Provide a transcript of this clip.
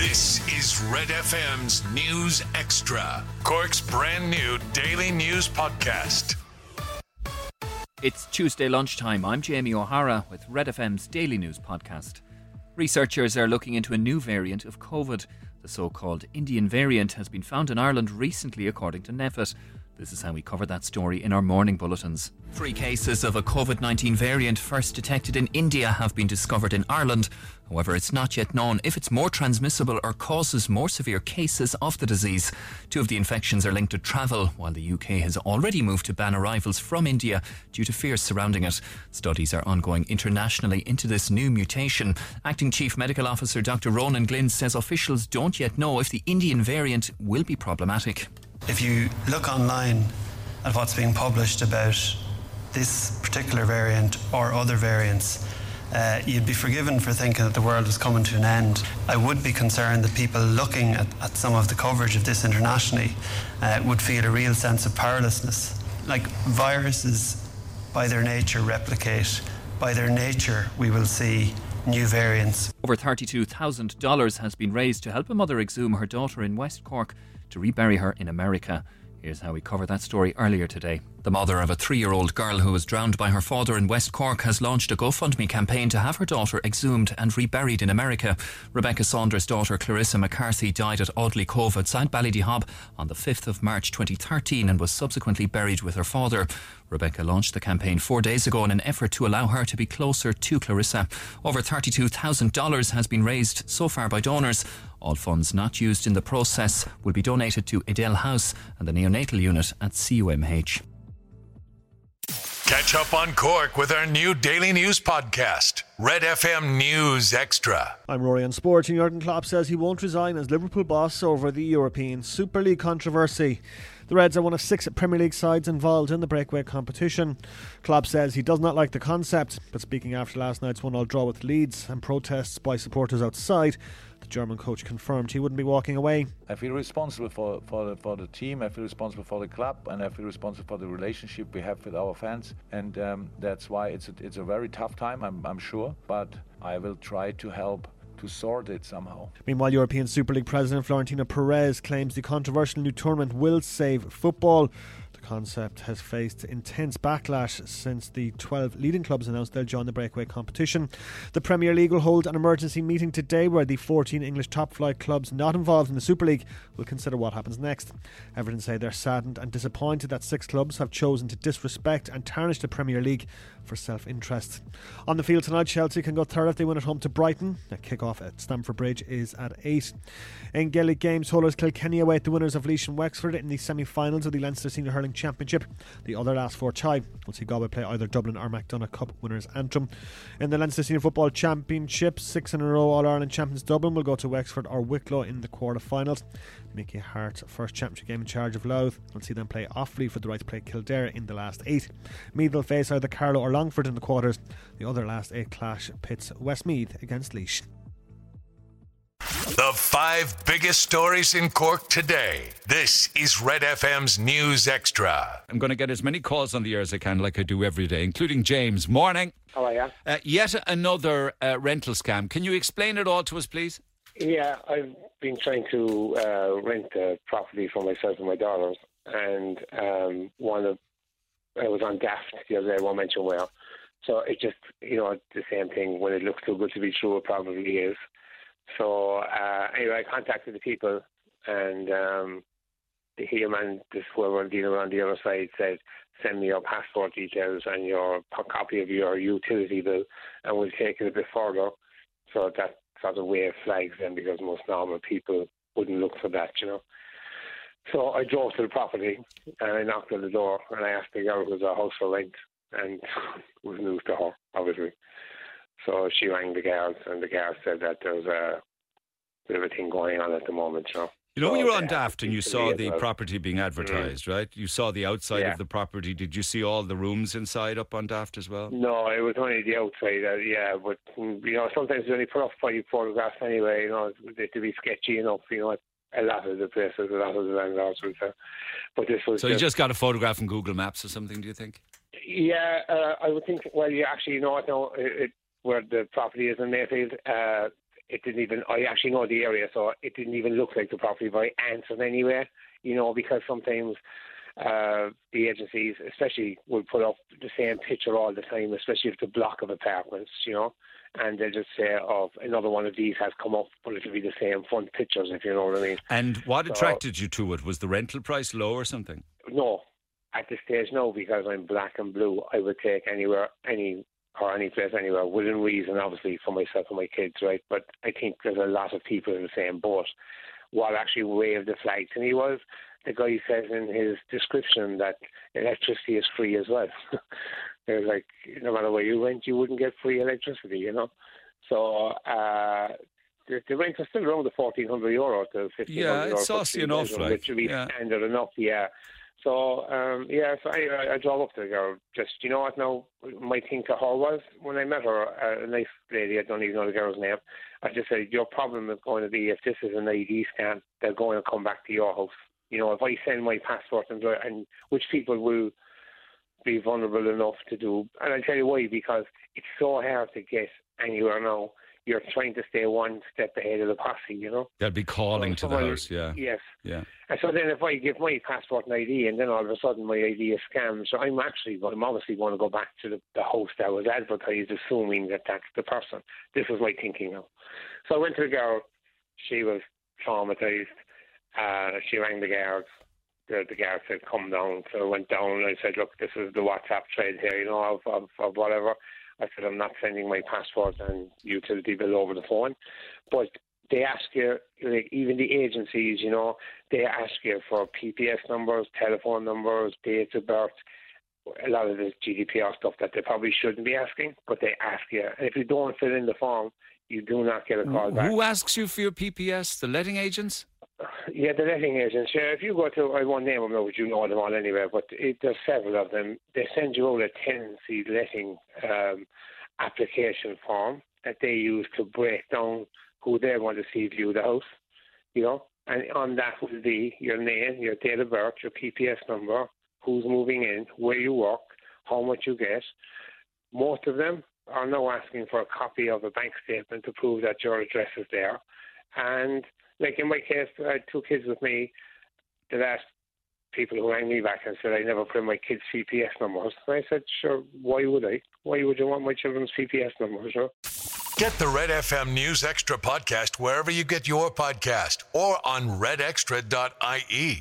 This is Red FM's News Extra, Cork's brand new daily news podcast. It's Tuesday lunchtime. I'm Jamie O'Hara with Red FM's daily news podcast. Researchers are looking into a new variant of COVID. The so called Indian variant has been found in Ireland recently, according to NPHET. This is how we cover that story in our morning bulletins. Three cases of a COVID 19 variant first detected in India have been discovered in Ireland. However, it's not yet known if it's more transmissible or causes more severe cases of the disease. Two of the infections are linked to travel, while the UK has already moved to ban arrivals from India due to fears surrounding it. Studies are ongoing internationally into this new mutation. Acting Chief Medical Officer Dr. Ronan Glynn says officials don't yet know if the Indian variant will be problematic. If you look online at what's being published about this particular variant or other variants, uh, you'd be forgiven for thinking that the world was coming to an end. I would be concerned that people looking at, at some of the coverage of this internationally uh, would feel a real sense of powerlessness. Like viruses, by their nature, replicate. By their nature, we will see new variants. Over $32,000 has been raised to help a mother exhume her daughter in West Cork to rebury her in America. Here's how we covered that story earlier today. The mother of a three year old girl who was drowned by her father in West Cork has launched a GoFundMe campaign to have her daughter exhumed and reburied in America. Rebecca Saunders' daughter Clarissa McCarthy died at Audley Cove outside Ballydehob on the 5th of March 2013 and was subsequently buried with her father. Rebecca launched the campaign four days ago in an effort to allow her to be closer to Clarissa. Over $32,000 has been raised so far by donors. All funds not used in the process will be donated to Edel House and the neonatal unit at CUMH. Catch up on Cork with our new daily news podcast, Red FM News Extra. I'm Rory on Sports. And Jürgen Klopp says he won't resign as Liverpool boss over the European Super League controversy. The Reds are one of six Premier League sides involved in the breakaway competition. Klopp says he does not like the concept, but speaking after last night's one-all draw with Leeds and protests by supporters outside, the German coach confirmed he wouldn't be walking away. I feel responsible for, for, the, for the team, I feel responsible for the club, and I feel responsible for the relationship we have with our fans. And um, that's why it's a, it's a very tough time, I'm, I'm sure, but I will try to help to sort it somehow. Meanwhile, European Super League president Florentino Perez claims the controversial new tournament will save football. The concept has faced intense backlash since the 12 leading clubs announced they'll join the breakaway competition. The Premier League will hold an emergency meeting today where the 14 English top flight clubs not involved in the Super League will consider what happens next. Everton say they're saddened and disappointed that six clubs have chosen to disrespect and tarnish the Premier League for self interest. On the field tonight, Chelsea can go third if they win at home to Brighton. The kick-off at Stamford Bridge is at 8. In Gaelic games, holders Kilkenny await the winners of Laois and Wexford in the semi finals of the Leinster Senior Hurling Championship. The other last four tie will see Galway play either Dublin or McDonagh Cup winners Antrim. In the Leinster Senior Football Championship, six in a row All Ireland champions Dublin will go to Wexford or Wicklow in the quarter finals. Mickey Harte's first championship game in charge of Louth will see them play Offaly for the right to play Kildare in the last eight. Meath will face either Carlow or Longford in the quarters. The other last eight clash pits Westmeath against Laois. The five biggest stories in Cork today. This is Red FM's News Extra. I'm going to get as many calls on the air as I can, like I do every day, including James. Morning. How are you? Uh, yet another uh, rental scam. Can you explain it all to us, please? Yeah, I've been trying to uh, rent a property for myself and my daughters, and um, one of I was on Daft the other day. I won't mention where. So it just, you know, the same thing. When it looks too good to be true, it probably is. So uh, anyway, I contacted the people, and um, the human, this whoever dealing on the other side said, send me your passport details and your copy of your utility bill, and we'll take it a bit further. So that sort of wave flags them because most normal people wouldn't look for that, you know. So I drove to the property and I knocked on the door and I asked the girl who was a house for rent and it was news to her, obviously. So she rang the guards and the guards said that there was a bit of a thing going on at the moment, you know. You know, So when you were on Daft and you saw the property being advertised, right? You saw the outside Yeah. of the property. Did you see all the rooms inside up on Daft as well? No, it was only the outside, uh, yeah, but mm, you know, sometimes they only put up five photographs anyway, you know, they to be sketchy enough, you know, a lot of the places, a lot of the landlords would say. But this was So you just got a photograph from Google Maps or something, do you think? Yeah, uh, I would think. Well, you actually know what now. It, it, where the property is in Mayfield, uh, it didn't even. I actually know the area, so it didn't even look like the property by answered anywhere. You know, because sometimes uh, the agencies, especially, will put up the same picture all the time, especially if the block of apartments, you know, and they'll just say, "Oh, another one of these has come up," but it'll be the same front pictures, if you know what I mean. And what So- attracted you to it? Was the rental price low or something? No, at this stage, no, because I'm black and blue. I would take anywhere, any or any place anywhere within reason, obviously for myself and my kids, right? But I think there's a lot of people in the same boat. What actually waved the flag to me was the guy says in his description that electricity is free as well. There's like no matter where you went, you wouldn't get free electricity, you know. So uh, the, the rent is still around the fourteen hundred euro to fifteen hundred Yeah, euro. it's saucy enough, like, which would be yeah. standard enough, yeah. So um, yeah, so I, I, I drove up to the girl. Just you know what? Now my thing to her was when I met her, uh, a nice lady. I don't even know the girl's name. I just said your problem is going to be if this is an ID scan, they're going to come back to your house. You know, if I send my passport and and which people will be vulnerable enough to do, and I'll tell you why because it's so hard to get anywhere now. You're trying to stay one step ahead of the posse. You know. They'll be calling to the house. Yeah, Yes. yeah. And so then if I give my passport and ID and then all of a sudden my ID is scammed, so I'm actually, I'm obviously going to go back to the, the host that was advertised, assuming that that's the person. This is my thinking now. So I went to the girl. She was traumatized. Uh, she rang the guards. The, the guard said, come down. So I went down and I said, look, this is the WhatsApp trade here, you know, of, of, of whatever. I said, I'm not sending my passport and utility bill over the phone. But they ask you, like even the agencies, you know, they ask you for PPS numbers, telephone numbers, dates of birth, a lot of this GDPR stuff that they probably shouldn't be asking, but they ask you. And if you don't fill in the form, you do not get a call back. Who asks you for your PPS? The letting agents? Yeah, the letting agents. Yeah, if you go to, I won't name them now, but you know them all anyway. But it, there's several of them. They send you out a tenancy letting um, application form that they use to break down who they want to see view the house. You know, and on that will be your name, your date of birth, your PPS number, who's moving in, where you work, how much you get. Most of them are now asking for a copy of a bank statement to prove that your address is there. And like in my case, I had two kids with me. The last people who rang me back and said I never put in my kids' CPS numbers. And I said, sure, why would I? Why would you want my children's CPS numbers? Get the Red FM News Extra podcast wherever you get your podcast or on redextra.ie.